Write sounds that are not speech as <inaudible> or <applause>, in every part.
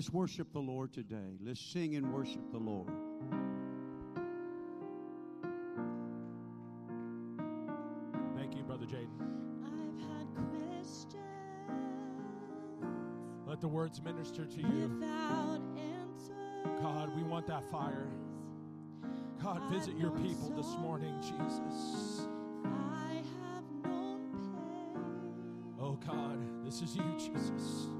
Let's worship the Lord today. Let's sing and worship the Lord. Thank you, Brother Jaden. Let the words minister to you. God, we want that fire. God, visit your people this morning, Jesus. Oh, God, this is you, Jesus.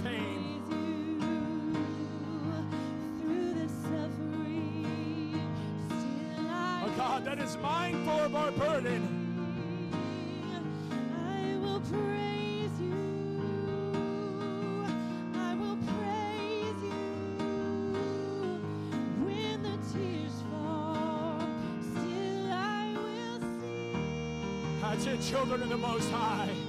anointed children of the Most High.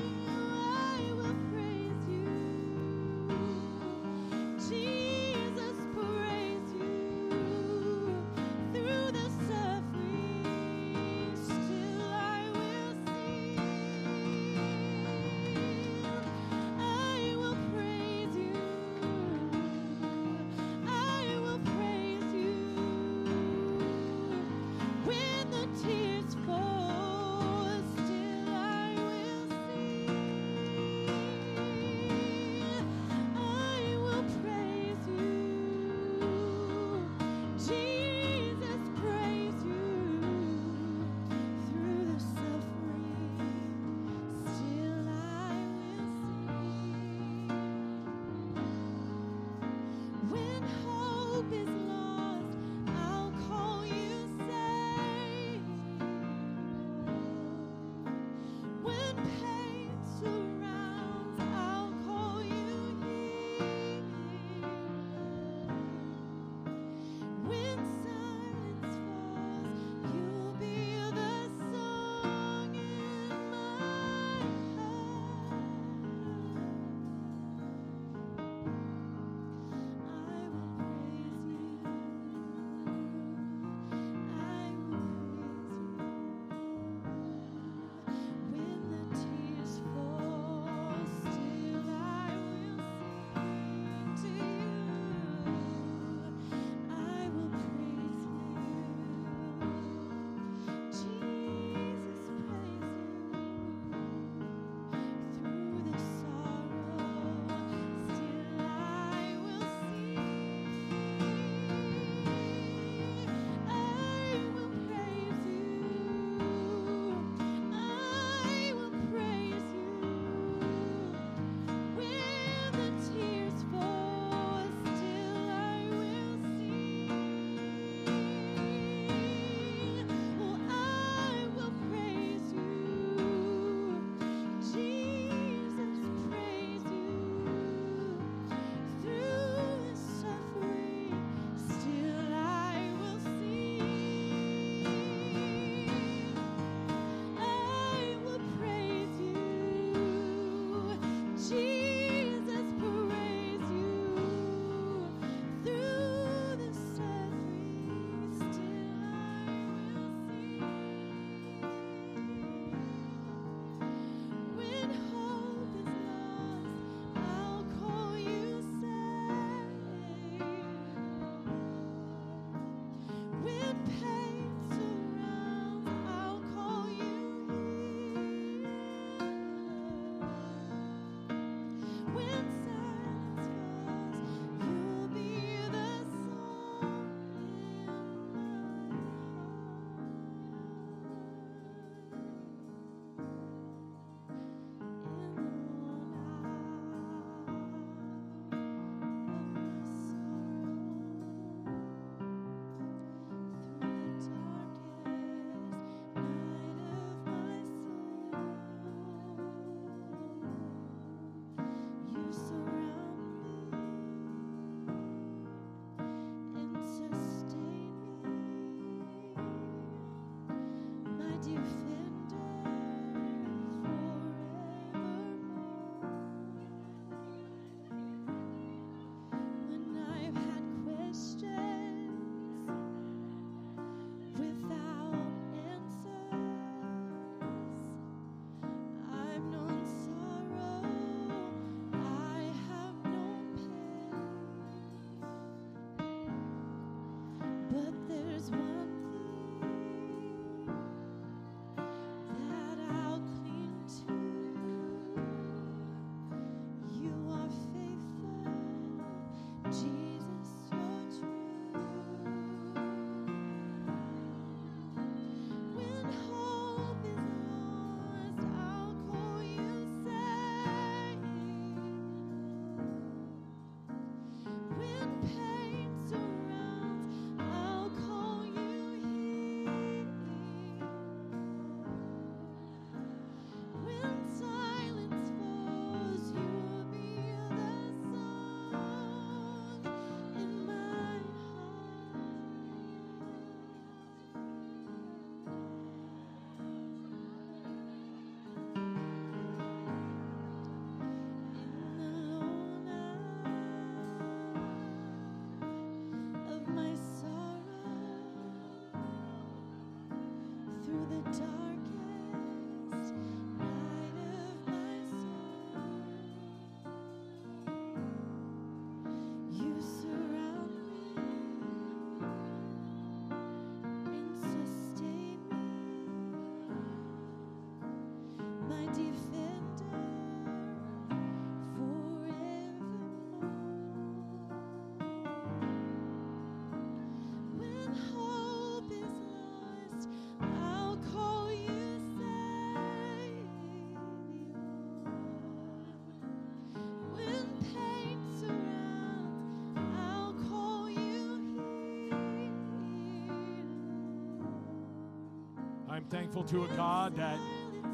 Thankful to a God that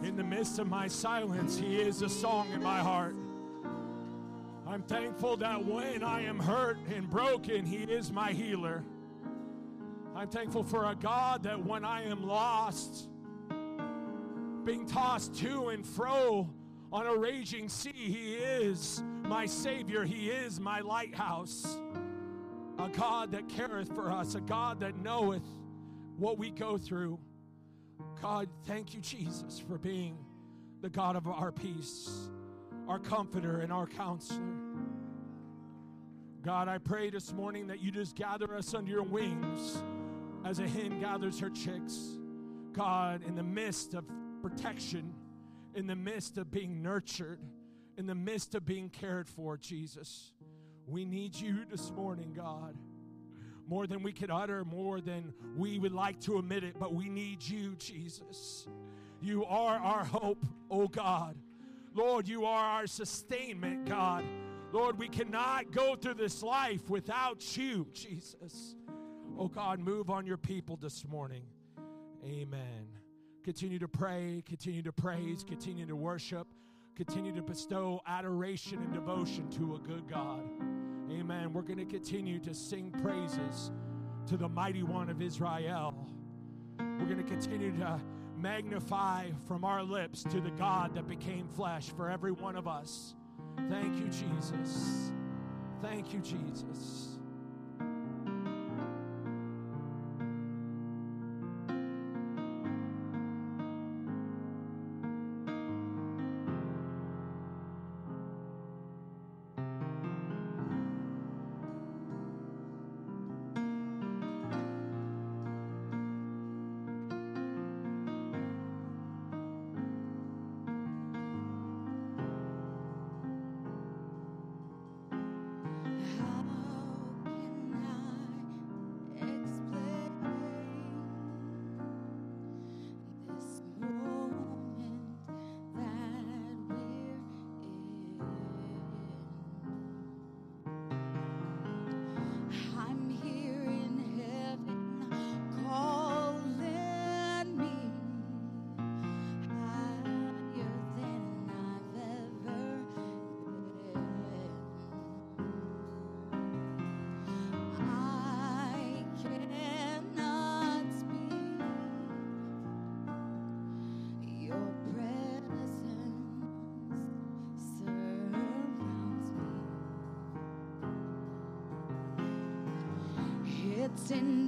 in the midst of my silence, He is a song in my heart. I'm thankful that when I am hurt and broken, He is my healer. I'm thankful for a God that when I am lost, being tossed to and fro on a raging sea, He is my Savior. He is my lighthouse. A God that careth for us, a God that knoweth what we go through. God, thank you, Jesus, for being the God of our peace, our comforter, and our counselor. God, I pray this morning that you just gather us under your wings as a hen gathers her chicks. God, in the midst of protection, in the midst of being nurtured, in the midst of being cared for, Jesus, we need you this morning, God more than we could utter, more than we would like to admit it, but we need you, Jesus. You are our hope, oh God. Lord, you are our sustainment, God. Lord, we cannot go through this life without you, Jesus. Oh God, move on your people this morning. Amen. Continue to pray, continue to praise, continue to worship, continue to bestow adoration and devotion to a good God. Amen. We're going to continue to sing praises to the mighty one of Israel. We're going to continue to magnify from our lips to the God that became flesh for every one of us. Thank you, Jesus. Thank you, Jesus.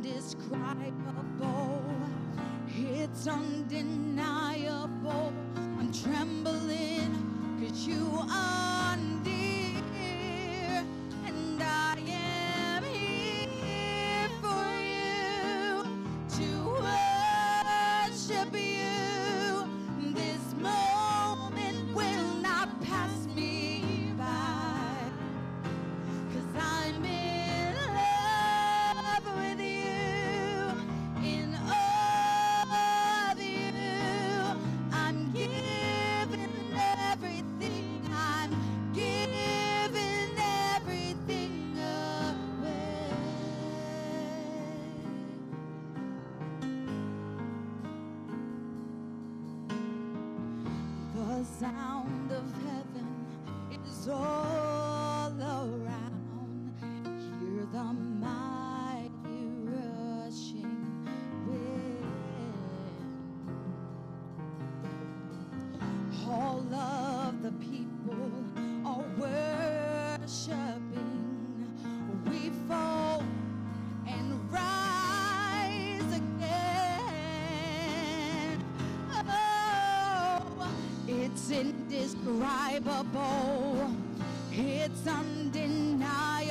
Indescribable. It's undeniable. Indescribable. It's undeniable.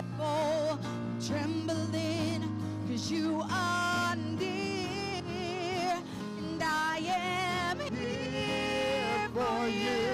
Trembling because you are near. And I am here for you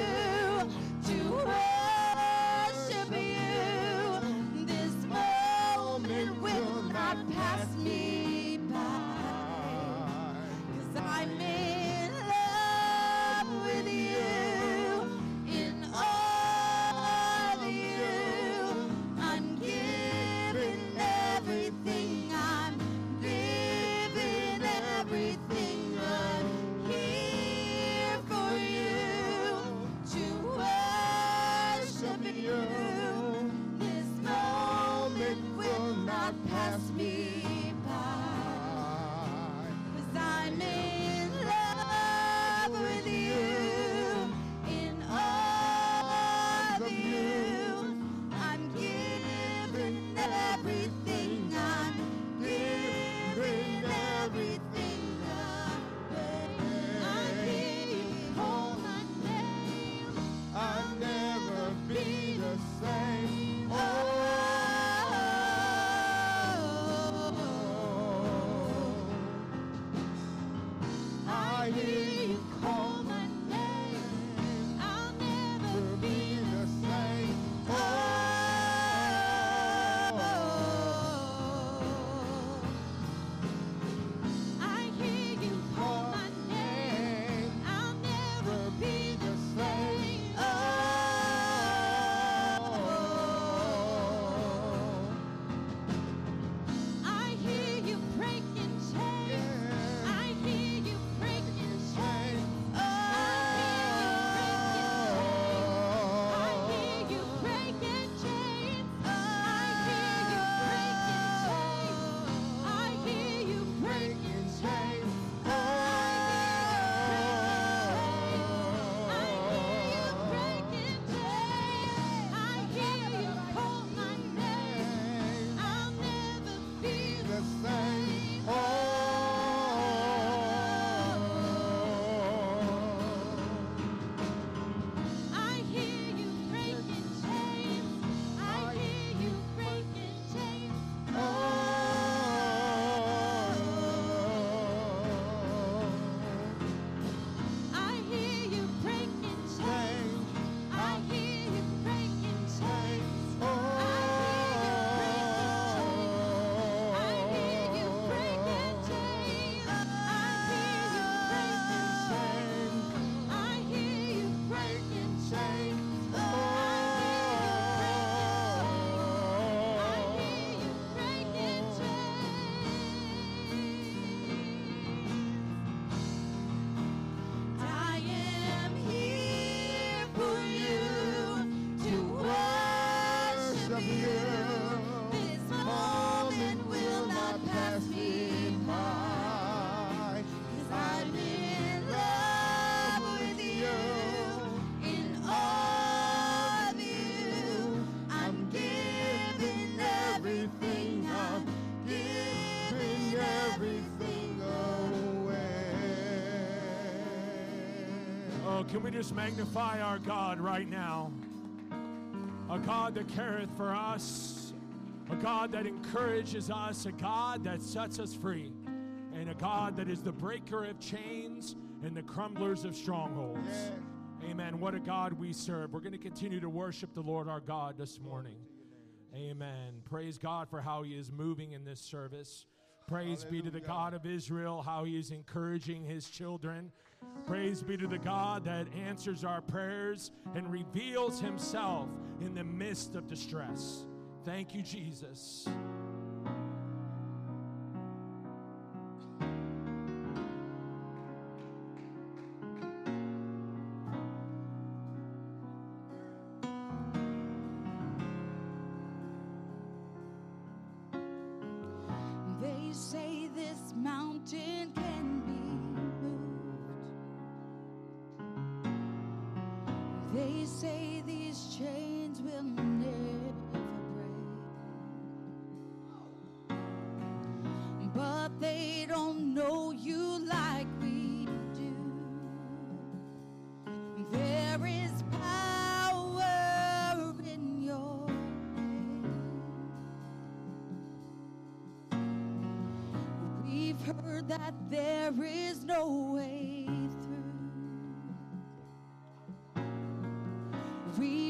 can we just magnify our God right now? A God that careth for us, a God that encourages us, a God that sets us free, and a God that is the breaker of chains and the crumblers of strongholds. Amen. What a God we serve. We're going to continue to worship the Lord our God this morning. Amen. Praise God for how He is moving in this service. Praise be to the God of Israel, how He is encouraging His children. Praise be to the God that answers our prayers and reveals Himself in the midst of distress. Thank you, Jesus.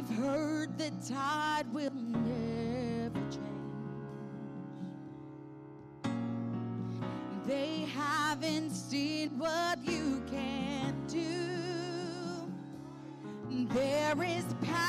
We've heard the tide will never change. They haven't seen what you can do. There is power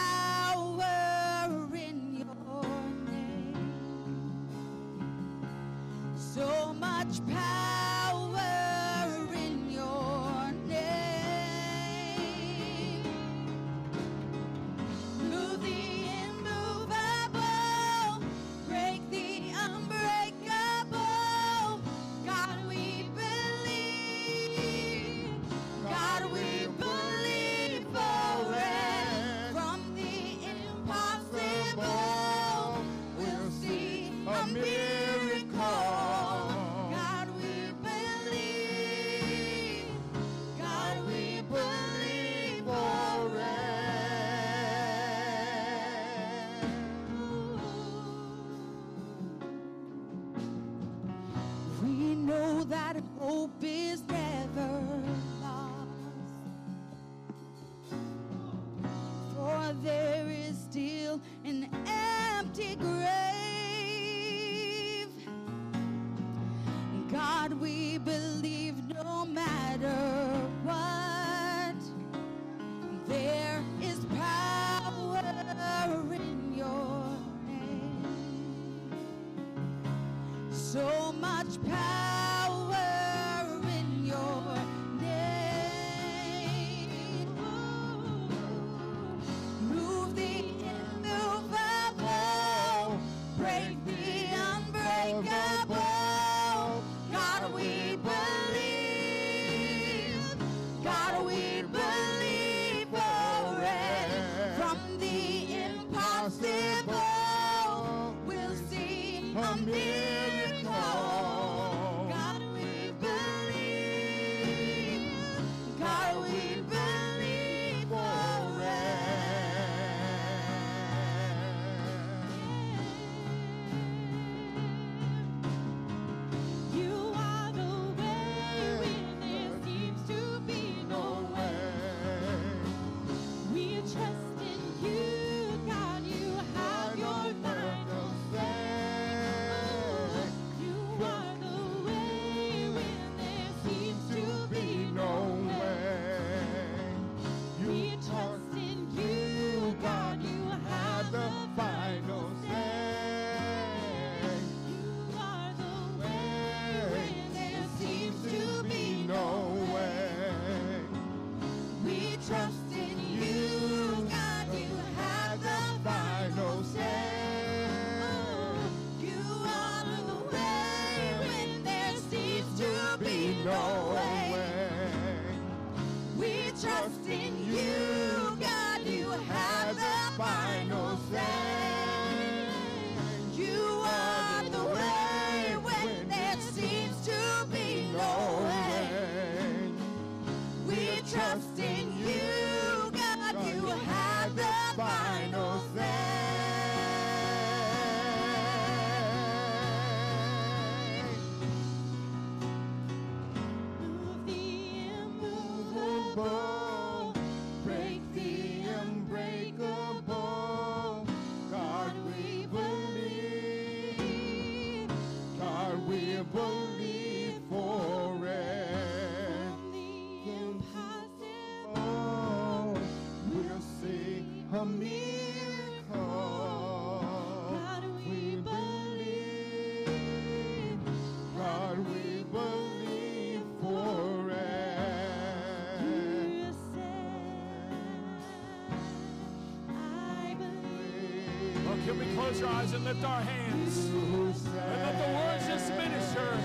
eyes and lift our hands? And let the words just minister.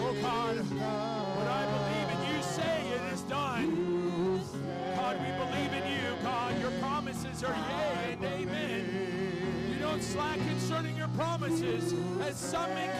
Oh God, what I believe in you say it is done. God, we believe in you. God, your promises are yea and amen. You don't slack concerning your promises, as some men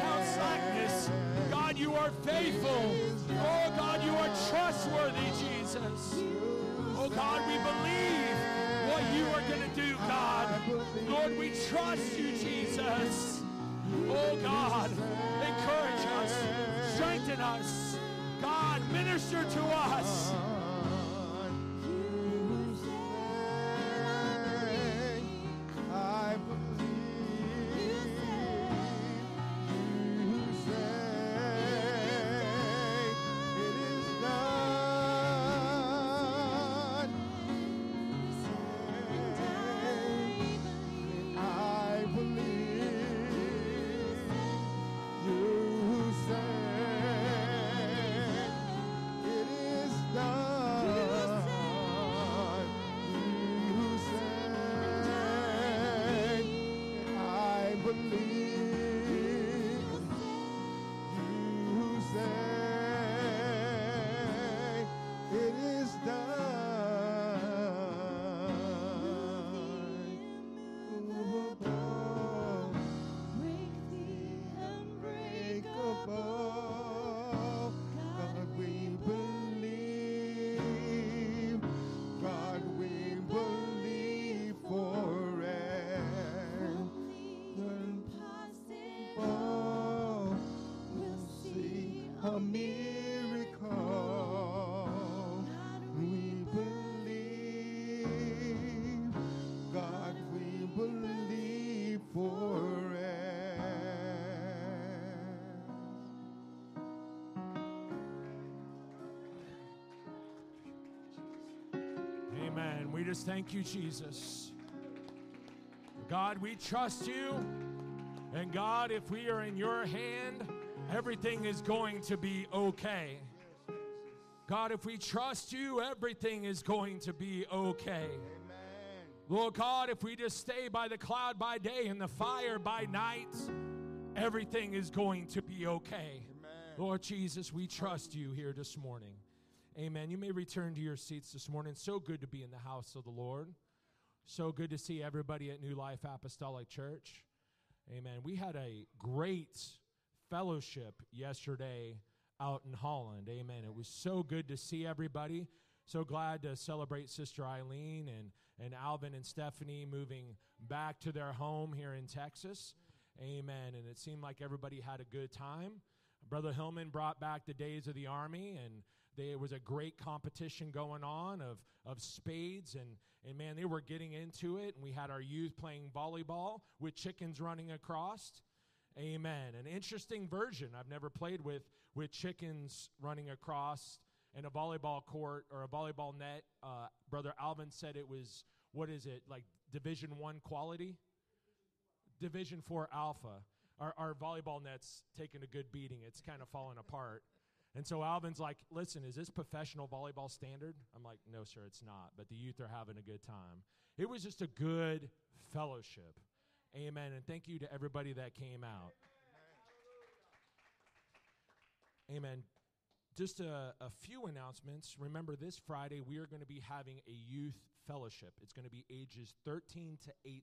We just thank you, Jesus. God, we trust you. And God, if we are in your hand, everything is going to be okay. God, if we trust you, everything is going to be okay. Lord God, if we just stay by the cloud by day and the fire by night, everything is going to be okay. Amen. Lord Jesus, we trust you here this morning. Amen. You may return to your seats this morning. So good to be in the house of the Lord. So good to see everybody at New Life Apostolic Church. Amen. We had a great fellowship yesterday out in Holland. Amen. It was so good to see everybody. So glad to celebrate Sister Eileen and, and Alvin and Stephanie moving back to their home here in Texas. Amen. And it seemed like everybody had a good time. Brother Hillman brought back the days of the Army, and there was a great competition going on of, of spades, and, and man, they were getting into it. And we had our youth playing volleyball with chickens running across. Amen. An interesting version. I've never played with, with chickens running across in a volleyball court or a volleyball net. Uh, Brother Alvin said it was, what is it, like Division One quality? Division Four Alpha. Our, our volleyball net's taking a good beating. It's kind of falling apart. And so Alvin's like, listen, is this professional volleyball standard? I'm like, no, sir, it's not. But the youth are having a good time. It was just a good fellowship. Amen. And thank you to everybody that came out. Amen. Just a, a few announcements. Remember, this Friday we are going to be having a youth fellowship. It's going to be ages 13 to 18.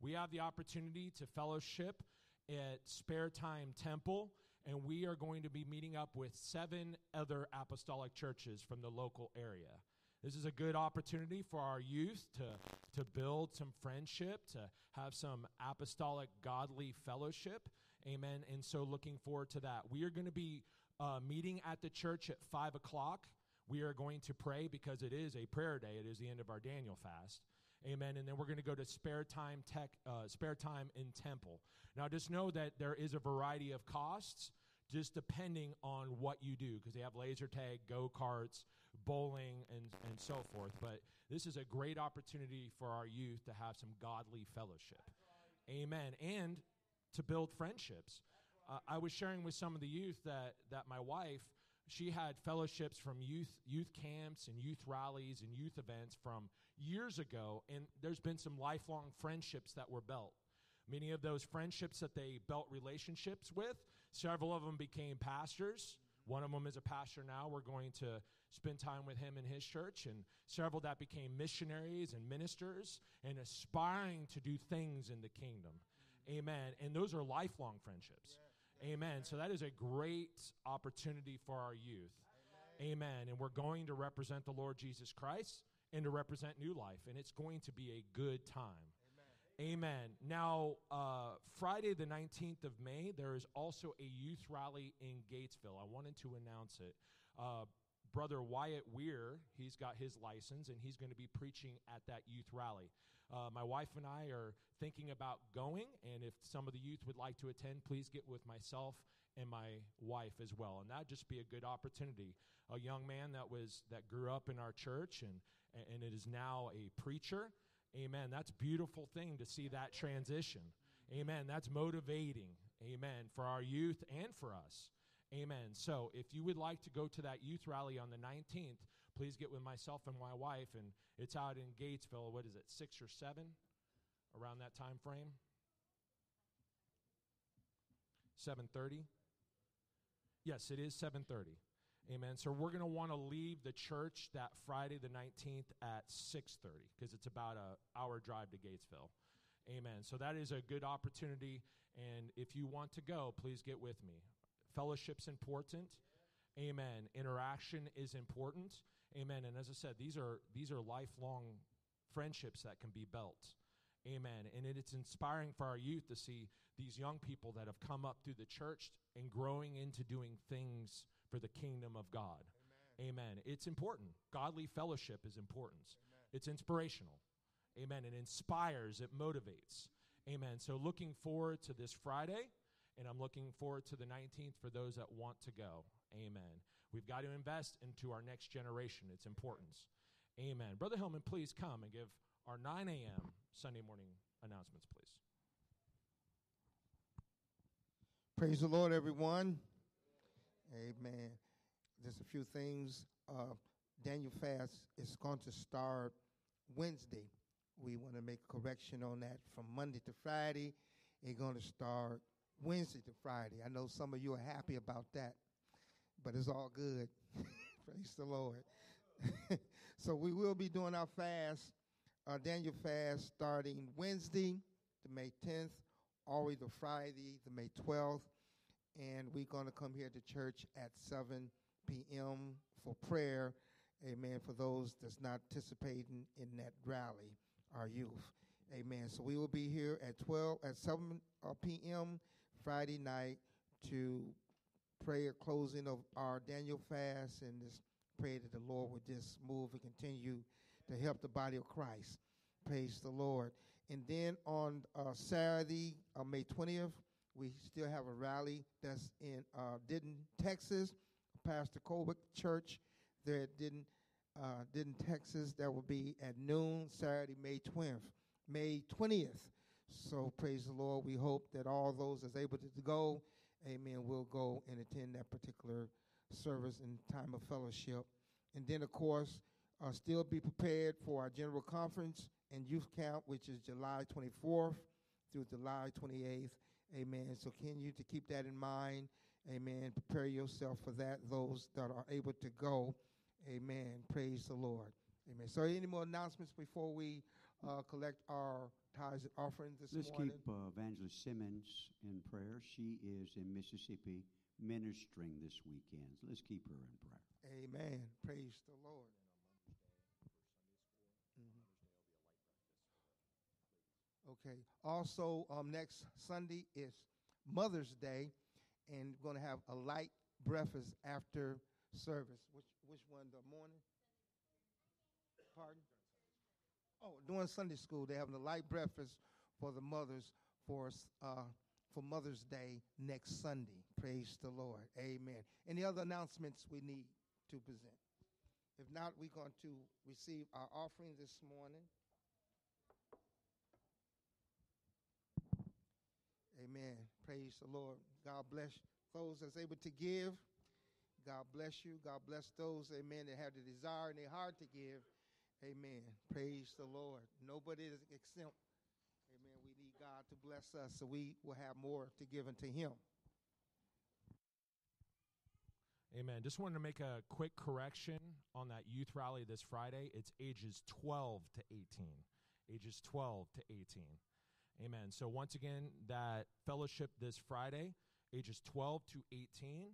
We have the opportunity to fellowship at Spare Time Temple, and we are going to be meeting up with seven other apostolic churches from the local area. This is a good opportunity for our youth to, to build some friendship, to have some apostolic godly fellowship. Amen. And so looking forward to that. We are going to be uh, meeting at the church at 5 o'clock. We are going to pray because it is a prayer day. It is the end of our Daniel fast. Amen. And then we're going to go to spare time tech, uh, spare time in temple. Now, just know that there is a variety of costs, just depending on what you do, because they have laser tag, go karts, bowling and, and so forth. But this is a great opportunity for our youth to have some godly fellowship. Amen. And to build friendships. Uh, I was sharing with some of the youth that, that my wife, she had fellowships from youth, youth camps and youth rallies and youth events from years ago, and there's been some lifelong friendships that were built. Many of those friendships that they built relationships with, several of them became pastors. One of them is a pastor now. We're going to spend time with him in his church, and several that became missionaries and ministers and aspiring to do things in the kingdom. Amen. And those are lifelong friendships. Amen. So that is a great opportunity for our youth. Amen. And we're going to represent the Lord Jesus Christ and to represent New Life, and it's going to be a good time. Amen. Now, uh, Friday, the 19th of May, there is also a youth rally in Gatesville. I wanted to announce it. Uh, Brother Wyatt Weir, he's got his license, and he's going to be preaching at that youth rally. Uh, my wife and I are thinking about going, and if some of the youth would like to attend, please get with myself and my wife as well. And that'd just be a good opportunity. A young man that was that grew up in our church and and it is now a preacher. Amen. That's beautiful thing to see that transition. Amen. That's motivating. Amen. For our youth and for us. Amen. So if you would like to go to that youth rally on the 19th, please get with myself and my wife. And it's out in Gatesville. What is it, six or seven? Around that time frame? 7.30? Yes, it is 7.30. Amen. So we're going to want to leave the church that Friday the 19th at 6:30 because it's about a hour drive to Gatesville. Amen. So that is a good opportunity and if you want to go, please get with me. Fellowship's important. Amen. Interaction is important. Amen. And as I said, these are these are lifelong friendships that can be built. Amen. And it, it's inspiring for our youth to see these young people that have come up through the church and growing into doing things for the kingdom of God. Amen. It's important. Godly fellowship is important. It's inspirational. Amen. It inspires, it motivates. Amen. So looking forward to this Friday, and I'm looking forward to the 19th for those that want to go. Amen. We've got to invest into our next generation. It's importance. Amen. Brother Hillman, please come and give our 9 a.m. Sunday morning announcements, please. Praise the Lord, everyone. Amen. There's a few things. Uh, Daniel Fast is going to start Wednesday. We want to make a correction on that from Monday to Friday. It's going to start Wednesday to Friday. I know some of you are happy about that, but it's all good. <laughs> Praise the Lord. <laughs> so we will be doing our fast, uh, Daniel fast, starting Wednesday, the May 10th, all the way to Friday, the May 12th and we're going to come here to church at 7 p.m. for prayer. Amen. For those that's not participating in that rally, our youth. Amen. So we will be here at 12 at 7 uh, p.m. Friday night to pray a closing of our Daniel fast and just pray that the Lord would just move and continue to help the body of Christ. Praise the Lord. And then on uh, Saturday, uh, May 20th, we still have a rally that's in uh, Denton, Texas. Pastor Colwick Church there at Denton, uh, Denton, Texas. That will be at noon Saturday, May 20th. May 20th. So praise the Lord. We hope that all those that's able to go, amen, will go and attend that particular service and time of fellowship. And then, of course, uh, still be prepared for our general conference and youth camp, which is July 24th through July 28th. Amen. So can you to keep that in mind? Amen. Prepare yourself for that. Those that are able to go. Amen. Praise the Lord. Amen. So any more announcements before we uh, collect our tithes and offerings this morning? Let's morning? keep uh, Evangelist Simmons in prayer. She is in Mississippi ministering this weekend. Let's keep her in prayer. Amen. Praise the Lord. Okay. Also, um, next Sunday is Mother's Day, and we're going to have a light breakfast after service. Which which one? The morning? Pardon? Oh, during Sunday school, they're having a light breakfast for the mothers for uh, for Mother's Day next Sunday. Praise the Lord. Amen. Any other announcements we need to present? If not, we're going to receive our offering this morning. Amen. Praise the Lord. God bless those that's able to give. God bless you. God bless those, amen, that have the desire in their heart to give. Amen. Praise the Lord. Nobody is exempt. Amen. We need God to bless us so we will have more to give unto Him. Amen. Just wanted to make a quick correction on that youth rally this Friday. It's ages 12 to 18. Ages 12 to 18. Amen. So, once again, that fellowship this Friday, ages 12 to 18.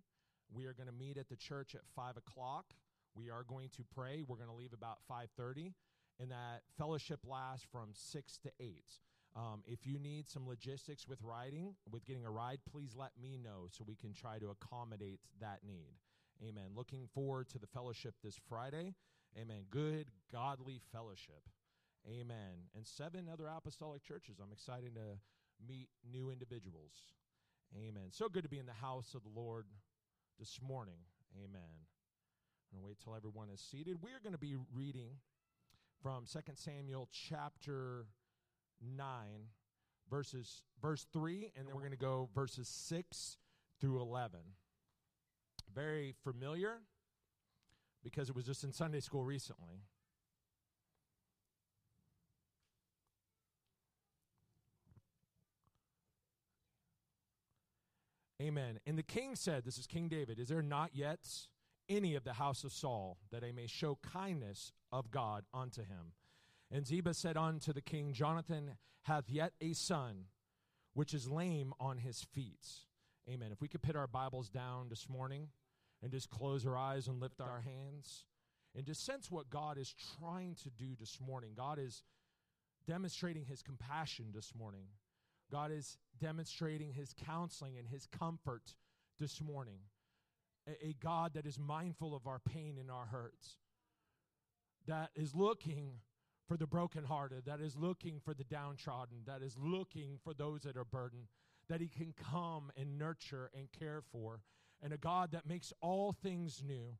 We are going to meet at the church at 5 o'clock. We are going to pray. We're going to leave about 5.30. And that fellowship lasts from 6 to 8. Um, if you need some logistics with riding, with getting a ride, please let me know so we can try to accommodate that need. Amen. Looking forward to the fellowship this Friday. Amen. Good, godly fellowship. Amen. And seven other apostolic churches. I'm excited to meet new individuals. Amen. So good to be in the house of the Lord this morning. Amen. I'm going to wait till everyone is seated. We're going to be reading from 2 Samuel chapter 9 verses verse 3 and then we're going to go verses 6 through 11 very familiar because it was just in Sunday school recently. Amen. And the king said, This is King David, is there not yet any of the house of Saul that I may show kindness of God unto him? And Ziba said unto the king, Jonathan hath yet a son, which is lame on his feet. Amen. If we could put our Bibles down this morning and just close our eyes and lift our hands and just sense what God is trying to do this morning. God is demonstrating his compassion this morning. God is demonstrating his counseling and his comfort this morning. A, a, God that is mindful of our pain and our hurts, that is looking for the brokenhearted, that is looking for the downtrodden, that is looking for those that are burdened, that he can come and nurture and care for and a God that makes all things new.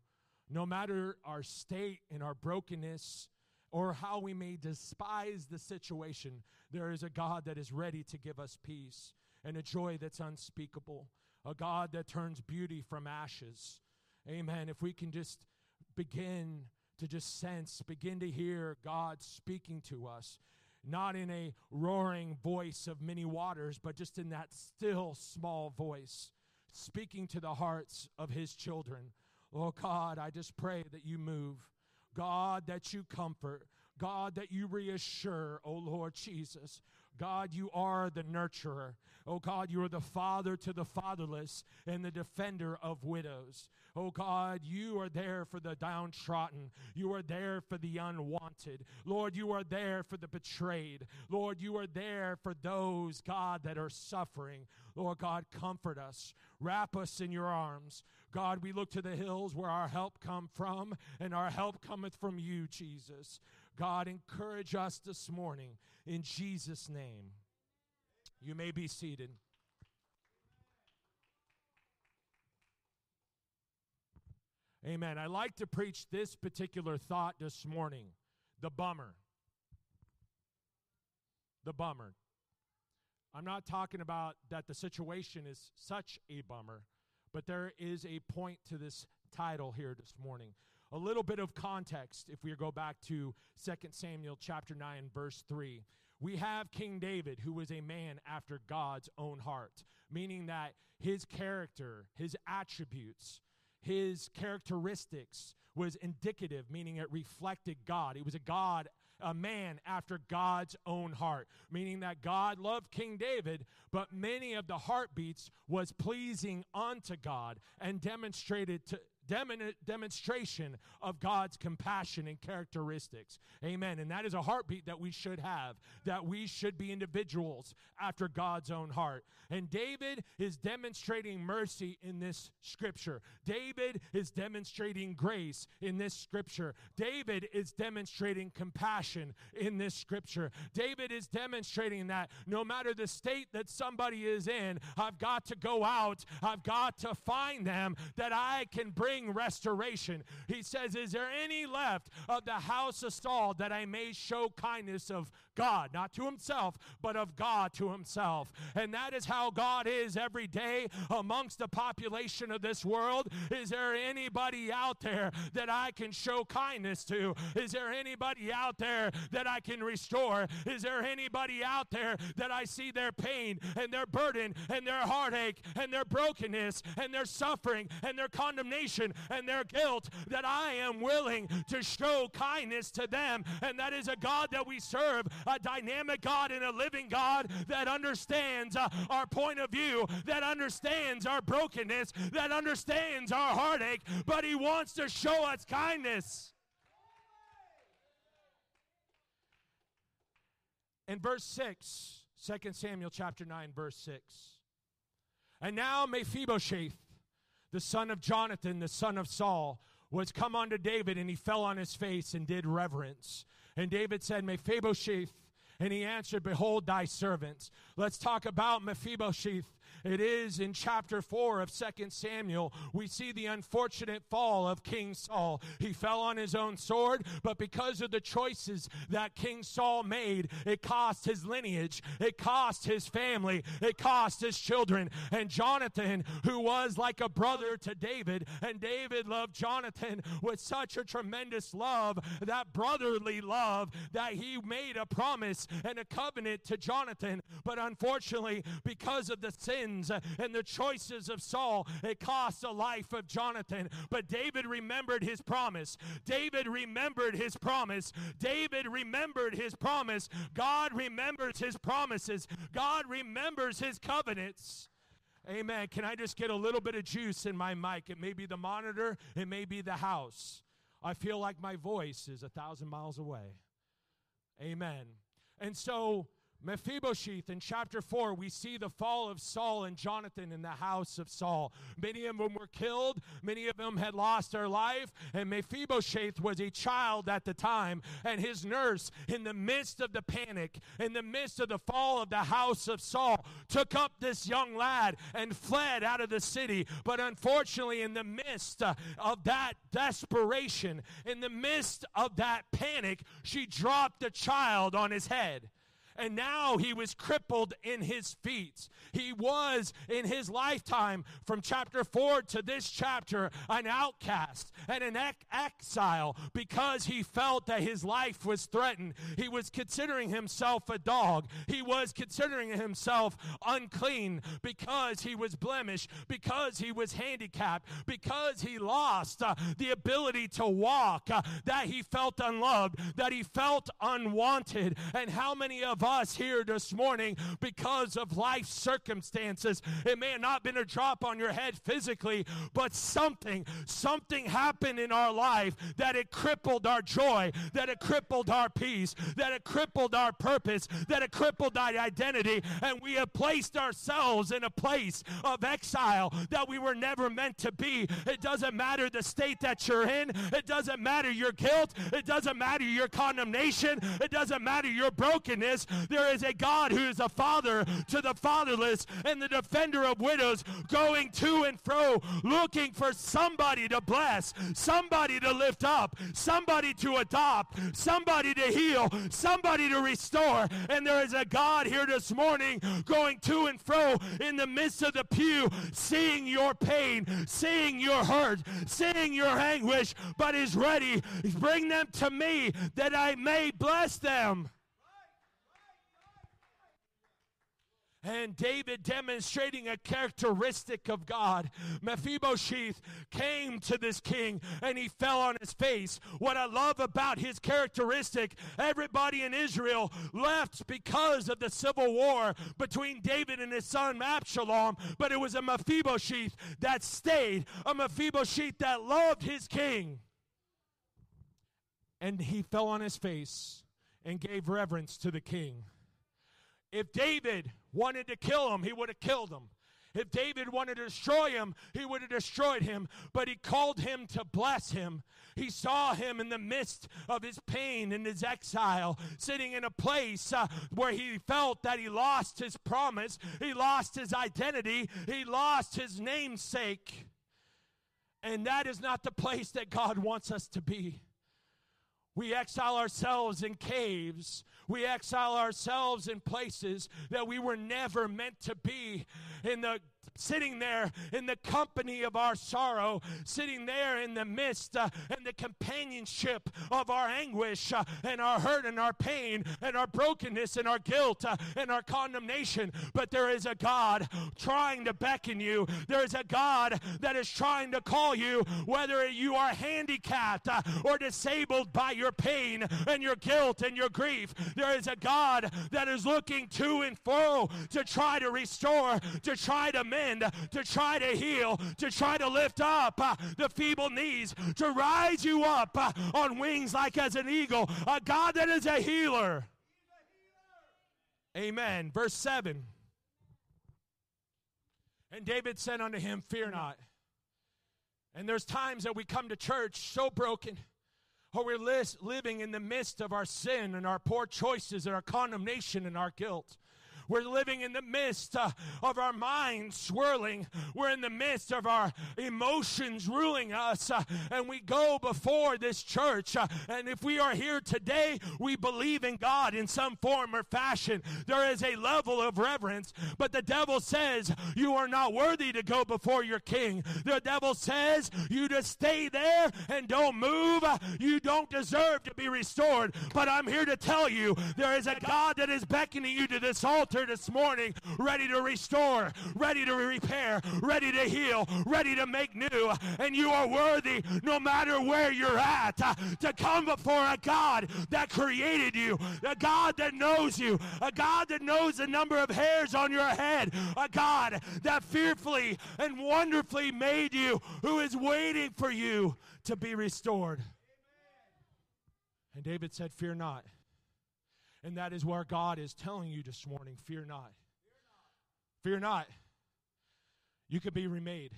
No matter our state and our brokenness or how we may despise the situation, there is a God that is ready to give us peace and a joy that's unspeakable, a God that turns beauty from ashes. Amen. If we can just begin to just sense, begin to hear God speaking to us, not in a roaring voice of many waters, but just in that still small voice speaking to the hearts of his children. Oh God, I just pray that you move. God, that you comfort. God, that you reassure, oh Lord Jesus. God, you are the nurturer. Oh God, you are the father to the fatherless and the defender of widows. Oh God, you are there for the downtrodden. You are there for the unwanted. Lord, you are there for the betrayed. Lord, you are there for those, God, that are suffering. Lord God, comfort us. Wrap us in your arms. God, we look to the hills where our help come from, and our help cometh from you, Jesus. God, encourage us this morning in Jesus' name. You may be seated. Amen. I like to preach this particular thought this morning the bummer. The bummer. I'm not talking about that the situation is such a bummer, but there is a point to this title here this morning. A little bit of context if we go back to 2 Samuel chapter 9 verse 3. We have King David who was a man after God's own heart, meaning that his character, his attributes, his characteristics was indicative, meaning it reflected God. He was a God, a man after God's own heart, meaning that God loved King David, but many of the heartbeats was pleasing unto God and demonstrated to demonstration of God's compassion and characteristics. Amen. And that is a heartbeat that we should have, that we should be individuals after God's own heart. And David is demonstrating mercy in this scripture. David is demonstrating grace in this scripture. David is demonstrating compassion in this scripture. David is demonstrating that no matter the state that somebody is in, I've got to go out, I've got to find them, that I can bring bring restoration. He says, Is there any left of the house of Saul that I may show kindness of God, not to himself, but of God to himself? And that is how God is every day amongst the population of this world. Is there anybody out there that I can show kindness to? Is there anybody out there that I can restore? Is there anybody out there that I see their pain and their burden and their heartache and their brokenness and their suffering and their condemnation and their guilt that I am willing to show kindness to them? And that is a God that we serve, a dynamic God and a living God that understands uh, our point of view, that understands our brokenness, that understands our heartache, but He wants to show us kindness. In verse 6, 2 Samuel chapter 9, verse 6. And now Mephibosheth, the son of Jonathan, the son of Saul, was come unto David, and he fell on his face and did reverence. And David said, Mephibosheth, and he answered, Behold thy servants. Let's talk about Mephibosheth it is in chapter 4 of 2 Samuel, we see the unfortunate fall of King Saul. He fell on his own sword, but because of the choices that King Saul made, it cost his lineage, it cost his family, it cost his children. And Jonathan, who was like a brother to David, and David loved Jonathan with such a tremendous love, that brotherly love, that he made a promise and a covenant to Jonathan. But unfortunately, because of the sin sins and the choices of Saul, it cost the life of Jonathan. But David remembered his promise. David remembered his promise. David remembered his promise. God remembers his promises. God remembers his covenants. Amen. Can I just get a little bit of juice in my mic? It may be the monitor, it may be the house. I feel like my voice is a thousand miles away. Amen. And so Mephibosheth in chapter 4, we see the fall of Saul and Jonathan in the house of Saul. Many of them were killed, many of them had lost their life, and Mephibosheth was a child at the time. And his nurse, in the midst of the panic, in the midst of the fall of the house of Saul, took up this young lad and fled out of the city. But unfortunately, in the midst uh, of that desperation, in the midst of that panic, she dropped the child on his head and now he was crippled in his feet. He was in his lifetime from chapter 4 to this chapter an outcast and an exile because he felt that his life was threatened. He was considering himself a dog. He was considering himself unclean because he was blemished, because he was handicapped, because he lost uh, the ability to walk, uh, that he felt unloved, that he felt unwanted. And how many of us us here this morning because of life circumstances. It may have not been a drop on your head physically, but something, something happened in our life that it crippled our joy, that it crippled our peace, that it crippled our purpose, that it crippled our identity, and we have placed ourselves in a place of exile that we were never meant to be. It doesn't matter the state that you're in, it doesn't matter your guilt, it doesn't matter your condemnation, it doesn't matter your brokenness. There is a God who is a father to the fatherless and the defender of widows, going to and fro, looking for somebody to bless, somebody to lift up, somebody to adopt, somebody to heal, somebody to restore. And there is a God here this morning going to and fro in the midst of the pew, seeing your pain, seeing your hurt, seeing your anguish, but is ready. Bring them to me that I may bless them. And David demonstrating a characteristic of God. Mephibosheth came to this king and he fell on his face. What I love about his characteristic, everybody in Israel left because of the civil war between David and his son Absalom, but it was a Mephibosheth that stayed, a Mephibosheth that loved his king. And he fell on his face and gave reverence to the king. If David wanted to kill him, he would have killed him. If David wanted to destroy him, he would have destroyed him, but he called him to bless him. He saw him in the midst of his pain and his exile, sitting in a place uh, where he felt that he lost his promise, he lost his identity, he lost his namesake. And that is not the place that God wants us to be. We exile ourselves in caves. We exile ourselves in places that we were never meant to be. In the sitting there in the company of our sorrow, sitting there in the midst uh, and the companionship of our anguish uh, and our hurt and our pain and our brokenness and our guilt uh, and our condemnation. But there is a God trying to beckon you. There is a God that is trying to call you, whether you are handicapped uh, or disabled by your pain and your guilt and your grief. There is a God that is looking to and fro to try to restore, to try to mend to try to heal, to try to lift up uh, the feeble knees, to rise you up uh, on wings like as an eagle. A God that is a healer. Amen. Verse 7. And David said unto him, Fear not. And there's times that we come to church so broken, or we're living in the midst of our sin and our poor choices and our condemnation and our guilt. We're living in the midst uh, of our minds swirling. We're in the midst of our emotions ruling us. Uh, and we go before this church. Uh, and if we are here today, we believe in God in some form or fashion. There is a level of reverence. But the devil says, You are not worthy to go before your king. The devil says, You just stay there and don't move. You don't deserve to be restored. But I'm here to tell you, there is a God that is beckoning you to this altar here this morning ready to restore, ready to repair, ready to heal, ready to make new. And you are worthy, no matter where you're at, to come before a God that created you, a God that knows you, a God that knows the number of hairs on your head, a God that fearfully and wonderfully made you, who is waiting for you to be restored. And David said, Fear not. And that is where God is telling you this morning fear not. Fear not. You could be remade.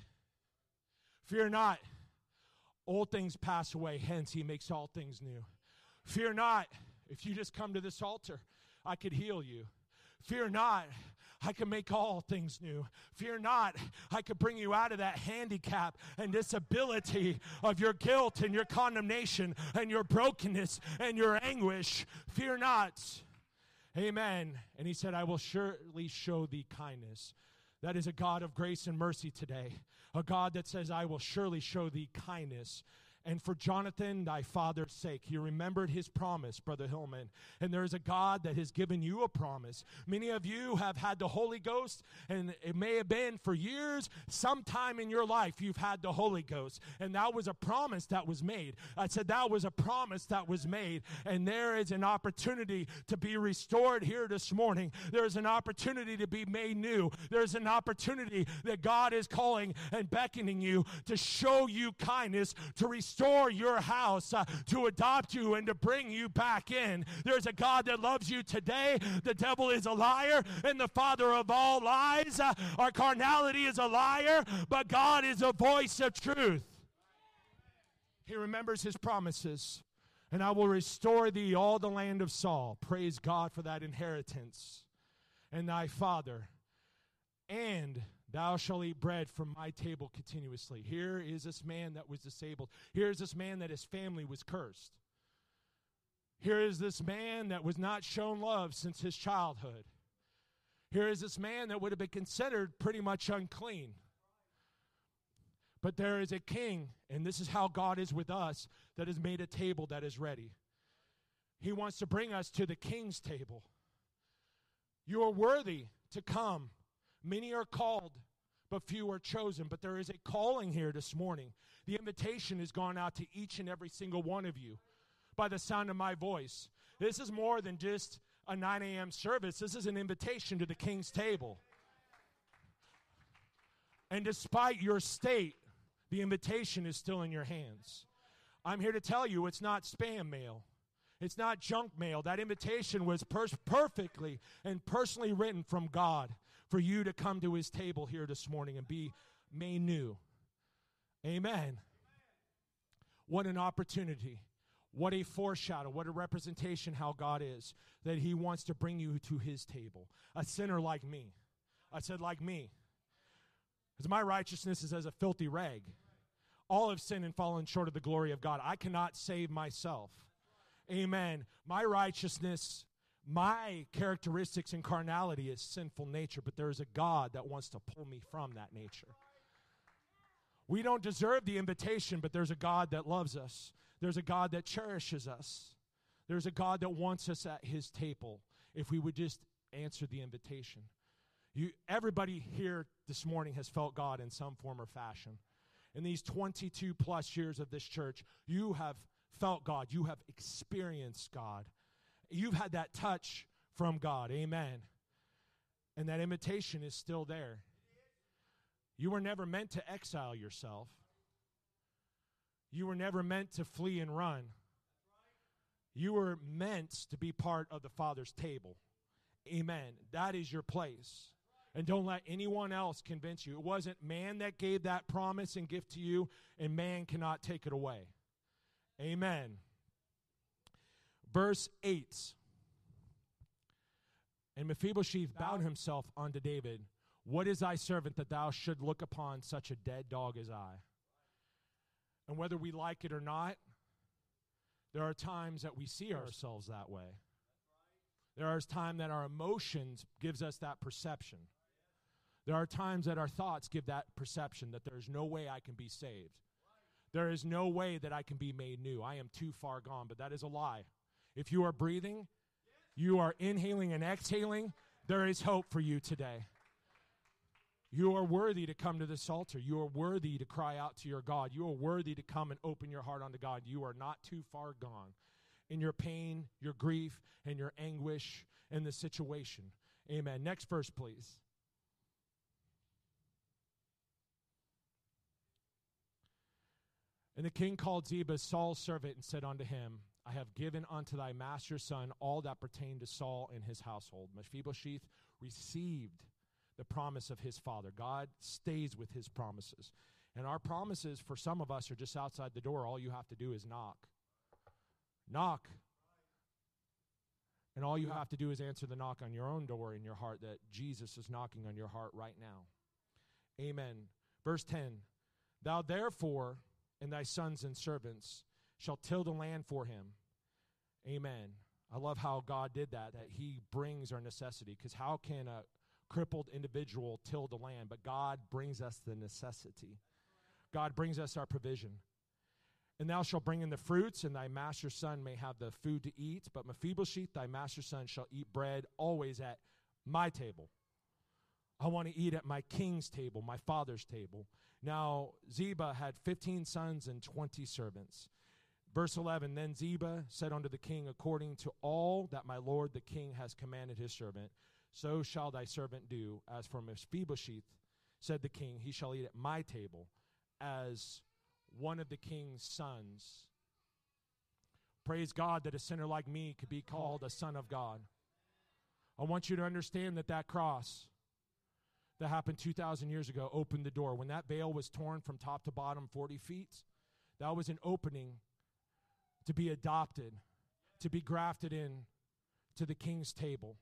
Fear not. Old things pass away, hence, He makes all things new. Fear not. If you just come to this altar, I could heal you. Fear not. I can make all things new. Fear not, I could bring you out of that handicap and disability of your guilt and your condemnation and your brokenness and your anguish. Fear not. Amen. And he said, I will surely show thee kindness. That is a God of grace and mercy today. A God that says, I will surely show thee kindness and for Jonathan, thy father's sake. He remembered his promise, Brother Hillman. And there is a God that has given you a promise. Many of you have had the Holy Ghost, and it may have been for years, sometime in your life, you've had the Holy Ghost. And that was a promise that was made. I said that was a promise that was made. And there is an opportunity to be restored here this morning. There is an opportunity to be made new. There's an opportunity that God is calling and beckoning you to show you kindness, to restore restore your house, uh, to adopt you, and to bring you back in. There's a God that loves you today. The devil is a liar and the father of all lies. Uh, our carnality is a liar, but God is a voice of truth. He remembers his promises. And I will restore thee all the land of Saul. Praise God for that inheritance. And thy father. And Thou shalt eat bread from my table continuously. Here is this man that was disabled. Here is this man that his family was cursed. Here is this man that was not shown love since his childhood. Here is this man that would have been considered pretty much unclean. But there is a king, and this is how God is with us, that has made a table that is ready. He wants to bring us to the king's table. You are worthy to come Many are called, but few are chosen. But there is a calling here this morning. The invitation has gone out to each and every single one of you by the sound of my voice. This is more than just a 9 a.m. service, this is an invitation to the king's table. And despite your state, the invitation is still in your hands. I'm here to tell you it's not spam mail. It's not junk mail. That invitation was per- perfectly and personally written from God for you to come to his table here this morning and be made new. Amen. What an opportunity. What a foreshadow. What a representation how God is. That he wants to bring you to his table. A sinner like me. I said, like me. Because my righteousness is as a filthy rag. All have sinned and fallen short of the glory of God. I cannot save myself. Amen. My righteousness, my characteristics and carnality is sinful nature, but there is a God that wants to pull me from that nature. We don't deserve the invitation, but there's a God that loves us. There's a God that cherishes us. There's a God that wants us at his table if we would just answer the invitation. You, everybody here this morning has felt God in some form or fashion. In these 22 plus years of this church, you have felt God. You have experienced God. You've had that touch from God. Amen. And that invitation is still there. You were never meant to exile yourself. You were never meant to flee and run. You were meant to be part of the Father's table. Amen. That is your place. And don't let anyone else convince you. It wasn't man that gave that promise and gift to you, and man cannot take it away. Amen. Verse 8. And Mephibosheth bowed himself unto David. What is thy servant that thou should look upon such a dead dog as I? And whether we like it or not, there are times that we see ourselves that way. There are times that our emotions gives us that perception. There are times that our thoughts give that perception that there is no way I can be saved. There is no way that I can be made new. I am too far gone, but that is a lie. If you are breathing, you are inhaling and exhaling, there is hope for you today. You are worthy to come to this altar. You are worthy to cry out to your God. You are worthy to come and open your heart unto God. You are not too far gone in your pain, your grief, and your anguish in the situation. Amen. Next verse, please. And the king called Ziba, Saul's servant, and said unto him, I have given unto thy master's son all that pertained to Saul and his household. Mephibosheth received the promise of his father. God stays with his promises. And our promises for some of us are just outside the door. All you have to do is knock. Knock. And all you have to do is answer the knock on your own door in your heart that Jesus is knocking on your heart right now. Amen. Verse 10 Thou therefore and thy sons and servants shall till the land for him. Amen. I love how God did that, that he brings our necessity. Because how can a crippled individual till the land? But God brings us the necessity. God brings us our provision. And thou shalt bring in the fruits, and thy master's son may have the food to eat. But Mephibosheth, thy master's son, shall eat bread always at my table. I want to eat at my king's table, my father's table. Now, Ziba had 15 sons and 20 servants. Verse 11 Then Ziba said unto the king, According to all that my lord the king has commanded his servant, so shall thy servant do. As for Mephibosheth, said the king, he shall eat at my table as one of the king's sons. Praise God that a sinner like me could be called a son of God. I want you to understand that that cross that happened 2,000 years ago opened the door. When that veil was torn from top to bottom 40 feet, that was an opening to be adopted, to be grafted in to the king's table.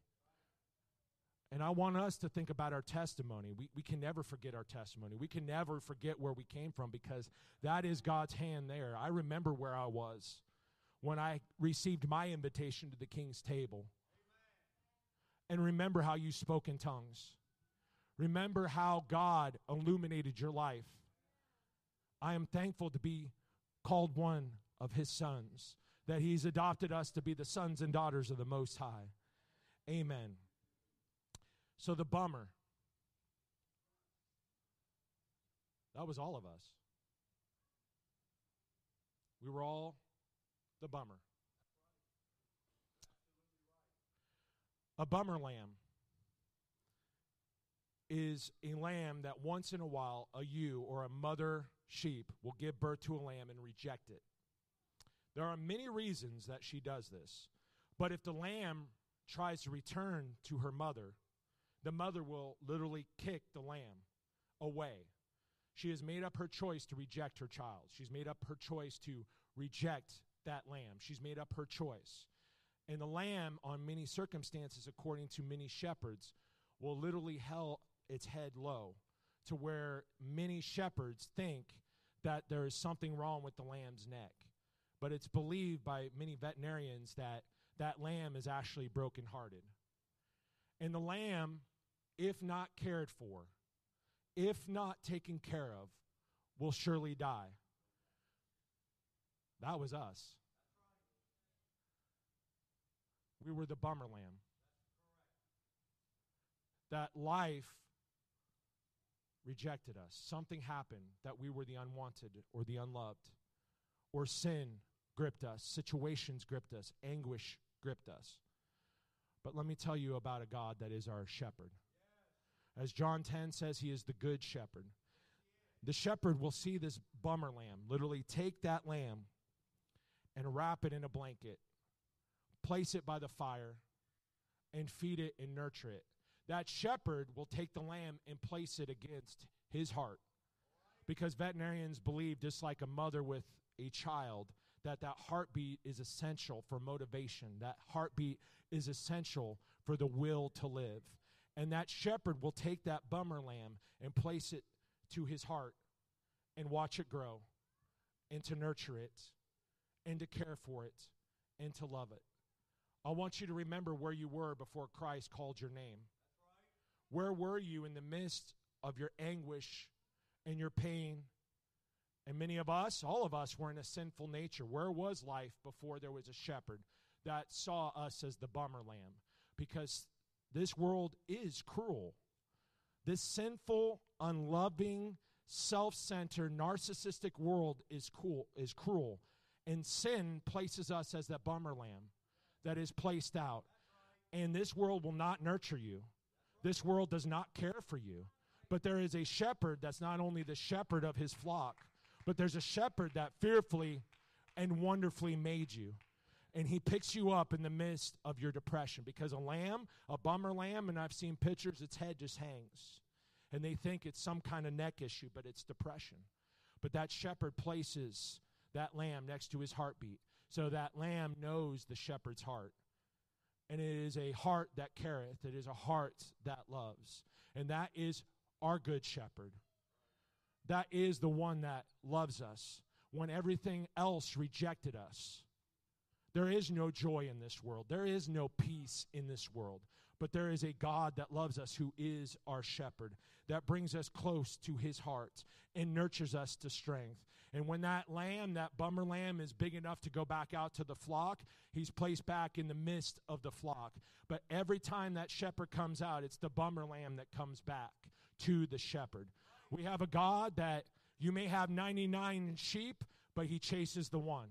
And I want us to think about our testimony. We, we can never forget our testimony. We can never forget where we came from because that is God's hand there. I remember where I was when I received my invitation to the king's table. And remember how you spoke in tongues. Remember how God illuminated your life. I am thankful to be called one of his sons, that he's adopted us to be the sons and daughters of the Most High. Amen. So the bummer. That was all of us. We were all the bummer. A bummer lamb is a lamb that once in a while a ewe or a mother sheep will give birth to a lamb and reject it. There are many reasons that she does this. But if the lamb tries to return to her mother, the mother will literally kick the lamb away. She has made up her choice to reject her child. She's made up her choice to reject that lamb. She's made up her choice. And the lamb, on many circumstances, according to many shepherds, will literally held its head low to where many shepherds think that there is something wrong with the lamb's neck. But it's believed by many veterinarians that that lamb is actually brokenhearted. And the lamb, if not cared for, if not taken care of, will surely die. That was us. We were the bummer lamb. That life rejected us. Something happened that we were the unwanted or the unloved, or sin gripped us, situations gripped us, anguish gripped us. But let me tell you about a God that is our shepherd. As John 10 says, he is the good shepherd. The shepherd will see this bummer lamb, literally take that lamb and wrap it in a blanket, place it by the fire, and feed it and nurture it. That shepherd will take the lamb and place it against his heart. Because veterinarians believe, just like a mother with a child, that that heartbeat is essential for motivation. That heartbeat is essential for the will to live. And that shepherd will take that bummer lamb and place it to his heart and watch it grow and to nurture it and to care for it and to love it. I want you to remember where you were before Christ called your name. Where were you in the midst of your anguish and your pain? And many of us, all of us, were in a sinful nature. Where was life before there was a shepherd that saw us as the bummer lamb? Because this world is cruel. This sinful, unloving, self-centered, narcissistic world is cool is cruel. And sin places us as that bummer lamb that is placed out. And this world will not nurture you. This world does not care for you. But there is a shepherd that's not only the shepherd of his flock, but there's a shepherd that fearfully and wonderfully made you. And he picks you up in the midst of your depression because a lamb, a bummer lamb, and I've seen pictures, its head just hangs. And they think it's some kind of neck issue, but it's depression. But that shepherd places that lamb next to his heartbeat. So that lamb knows the shepherd's heart. And it is a heart that careth, it is a heart that loves. And that is our good shepherd. That is the one that loves us when everything else rejected us. There is no joy in this world. There is no peace in this world. But there is a God that loves us who is our shepherd, that brings us close to his heart and nurtures us to strength. And when that lamb, that bummer lamb, is big enough to go back out to the flock, he's placed back in the midst of the flock. But every time that shepherd comes out, it's the bummer lamb that comes back to the shepherd. We have a God that you may have 99 sheep, but he chases the one.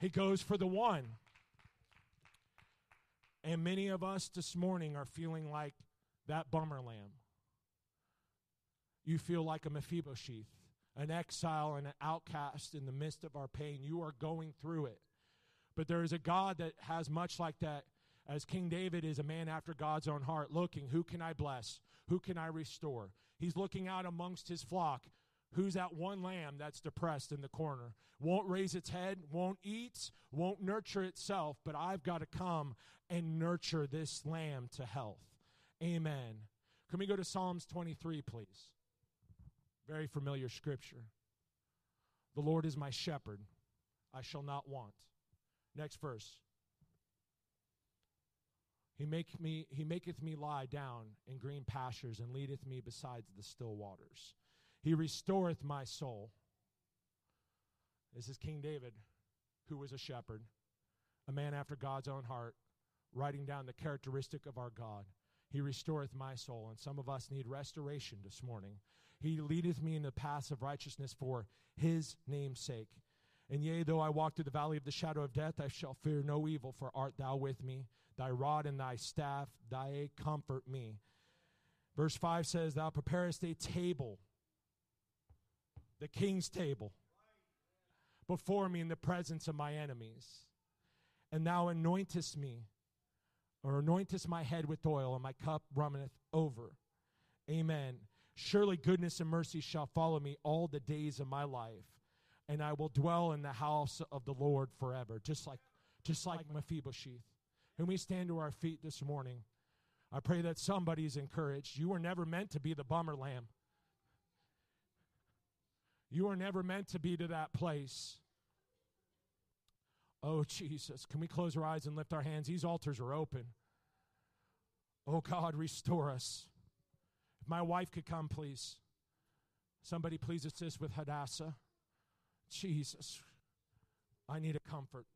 He goes for the one. And many of us this morning are feeling like that bummer lamb. You feel like a Mephibosheth, an exile and an outcast in the midst of our pain. You are going through it. But there is a God that has much like that, as King David is a man after God's own heart, looking, who can I bless? Who can I restore? He's looking out amongst his flock. Who's that one lamb that's depressed in the corner? Won't raise its head, won't eat, won't nurture itself, but I've got to come and nurture this lamb to health. Amen. Can we go to Psalms 23, please? Very familiar scripture. The Lord is my shepherd, I shall not want. Next verse. He make me he maketh me lie down in green pastures and leadeth me beside the still waters. He restoreth my soul. This is King David, who was a shepherd, a man after God's own heart, writing down the characteristic of our God. He restoreth my soul. And some of us need restoration this morning. He leadeth me in the paths of righteousness for his name's sake. And yea, though I walk through the valley of the shadow of death, I shall fear no evil, for art thou with me. Thy rod and thy staff, thy comfort me. Verse 5 says, Thou preparest a table, the king's table, before me in the presence of my enemies. And thou anointest me, or anointest my head with oil, and my cup runneth over. Amen. Surely goodness and mercy shall follow me all the days of my life, and I will dwell in the house of the Lord forever. Just like, just like Mephibosheth. And we stand to our feet this morning. I pray that somebody's encouraged. You were never meant to be the bummer lamb. You were never meant to be to that place. Oh, Jesus. Can we close our eyes and lift our hands? These altars are open. Oh, God, restore us. If my wife could come, please. Somebody please assist with Hadassah. Jesus, I need a comfort.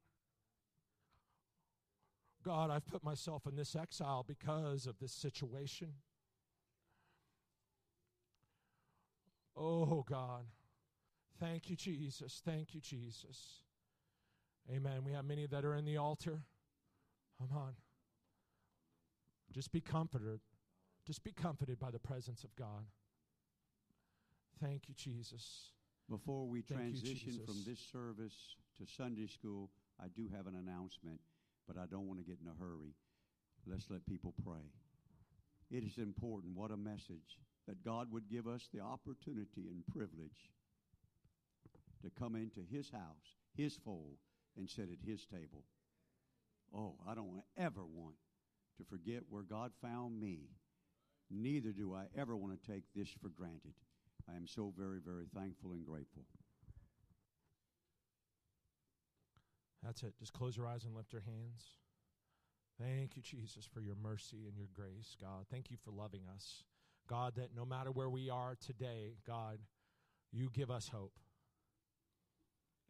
God, I've put myself in this exile because of this situation. Oh, God. Thank you, Jesus. Thank you, Jesus. Amen. We have many that are in the altar. Come on. Just be comforted. Just be comforted by the presence of God. Thank you, Jesus. Before we Thank you, transition from this service to Sunday school, I do have an announcement, but I don't want to get in a hurry. Let's let people pray. It is important. What a message that God would give us the opportunity and privilege to come into His house, His fold, and sit at His table. Oh, I don't ever want to forget where God found me. Neither do I ever want to take this for granted. I am so very, very thankful and grateful. That's it. Just close your eyes and lift your hands. Thank you, Jesus, for your mercy and your grace, God. Thank you for loving us. God, that no matter where we are today, God, you give us hope.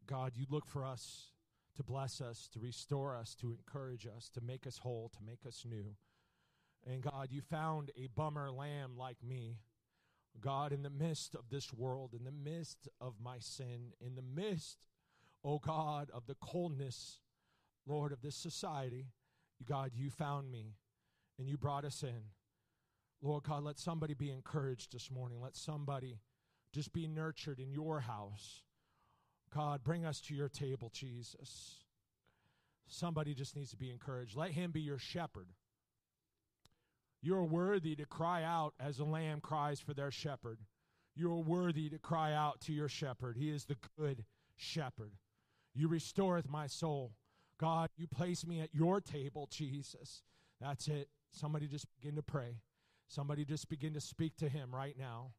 God, you look for us to bless us, to restore us, to encourage us, to make us whole, to make us new. And God, you found a bummer lamb like me. God, in the midst of this world, in the midst of my sin, in the midst oh God, of the coldness, Lord, of this society, God, you found me and you brought us in. Lord God, let somebody be encouraged this morning. Let somebody just be nurtured in your house. God, bring us to your table, Jesus. Somebody just needs to be encouraged. Let him be your shepherd. You're worthy to cry out as a lamb cries for their shepherd. You're worthy to cry out to your shepherd. He is the good shepherd. You restoreth my soul. God, you place me at your table, Jesus. That's it. Somebody just begin to pray. Somebody just begin to speak to him right now.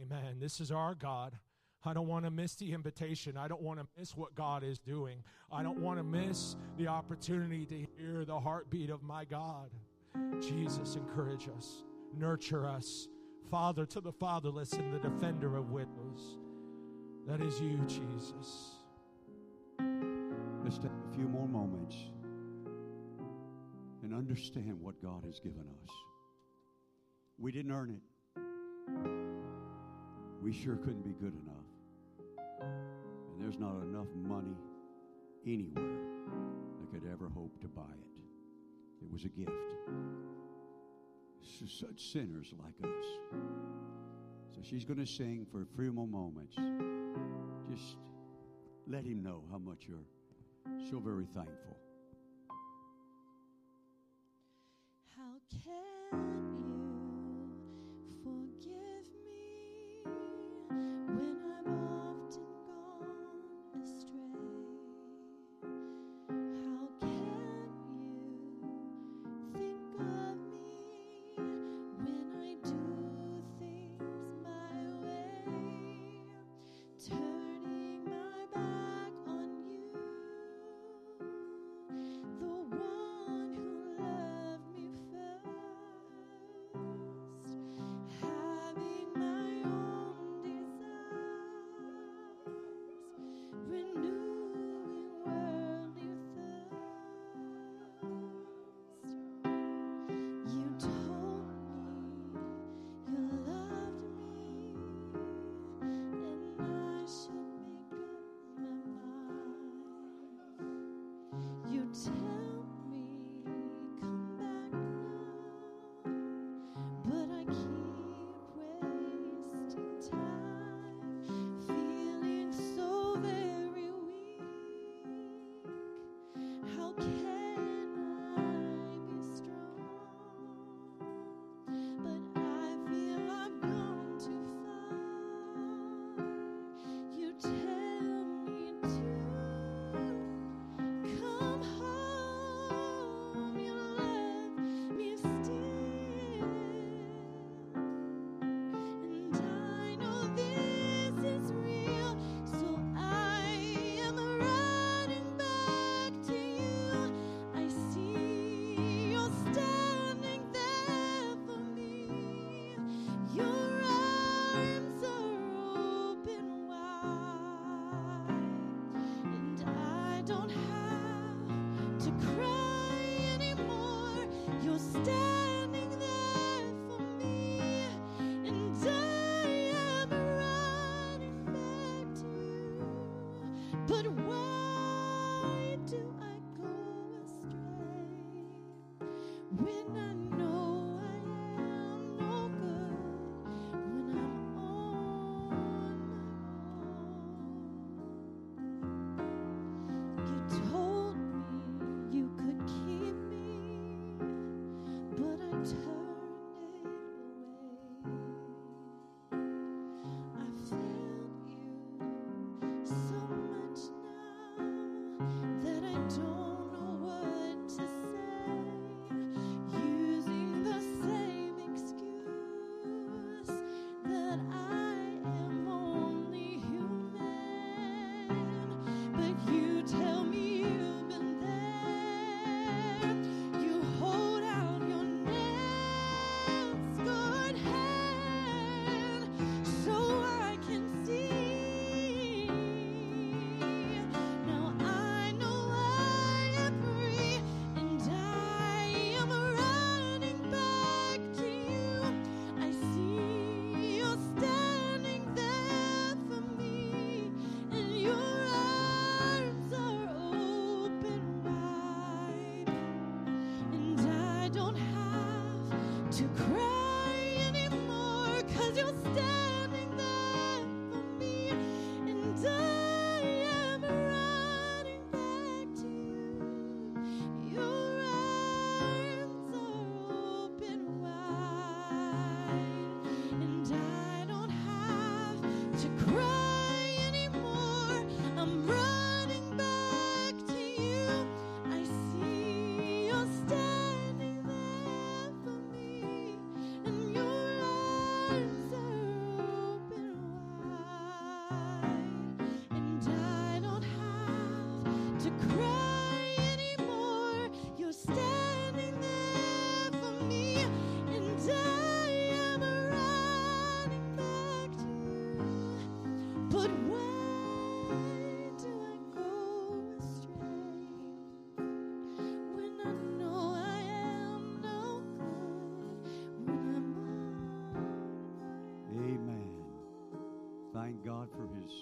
Amen. This is our God. I don't want to miss the invitation. I don't want to miss what God is doing. I don't want to miss the opportunity to hear the heartbeat of my God. Jesus, encourage us, nurture us. Father to the fatherless and the defender of widows. That is you, Jesus. Let's take a few more moments and understand what God has given us. We didn't earn it. We sure couldn't be good enough. And there's not enough money anywhere that could ever hope to buy it. It was a gift. to such sinners like us. So she's going to sing for a few more moments. Just let him know how much you're so very thankful. How can standing God for his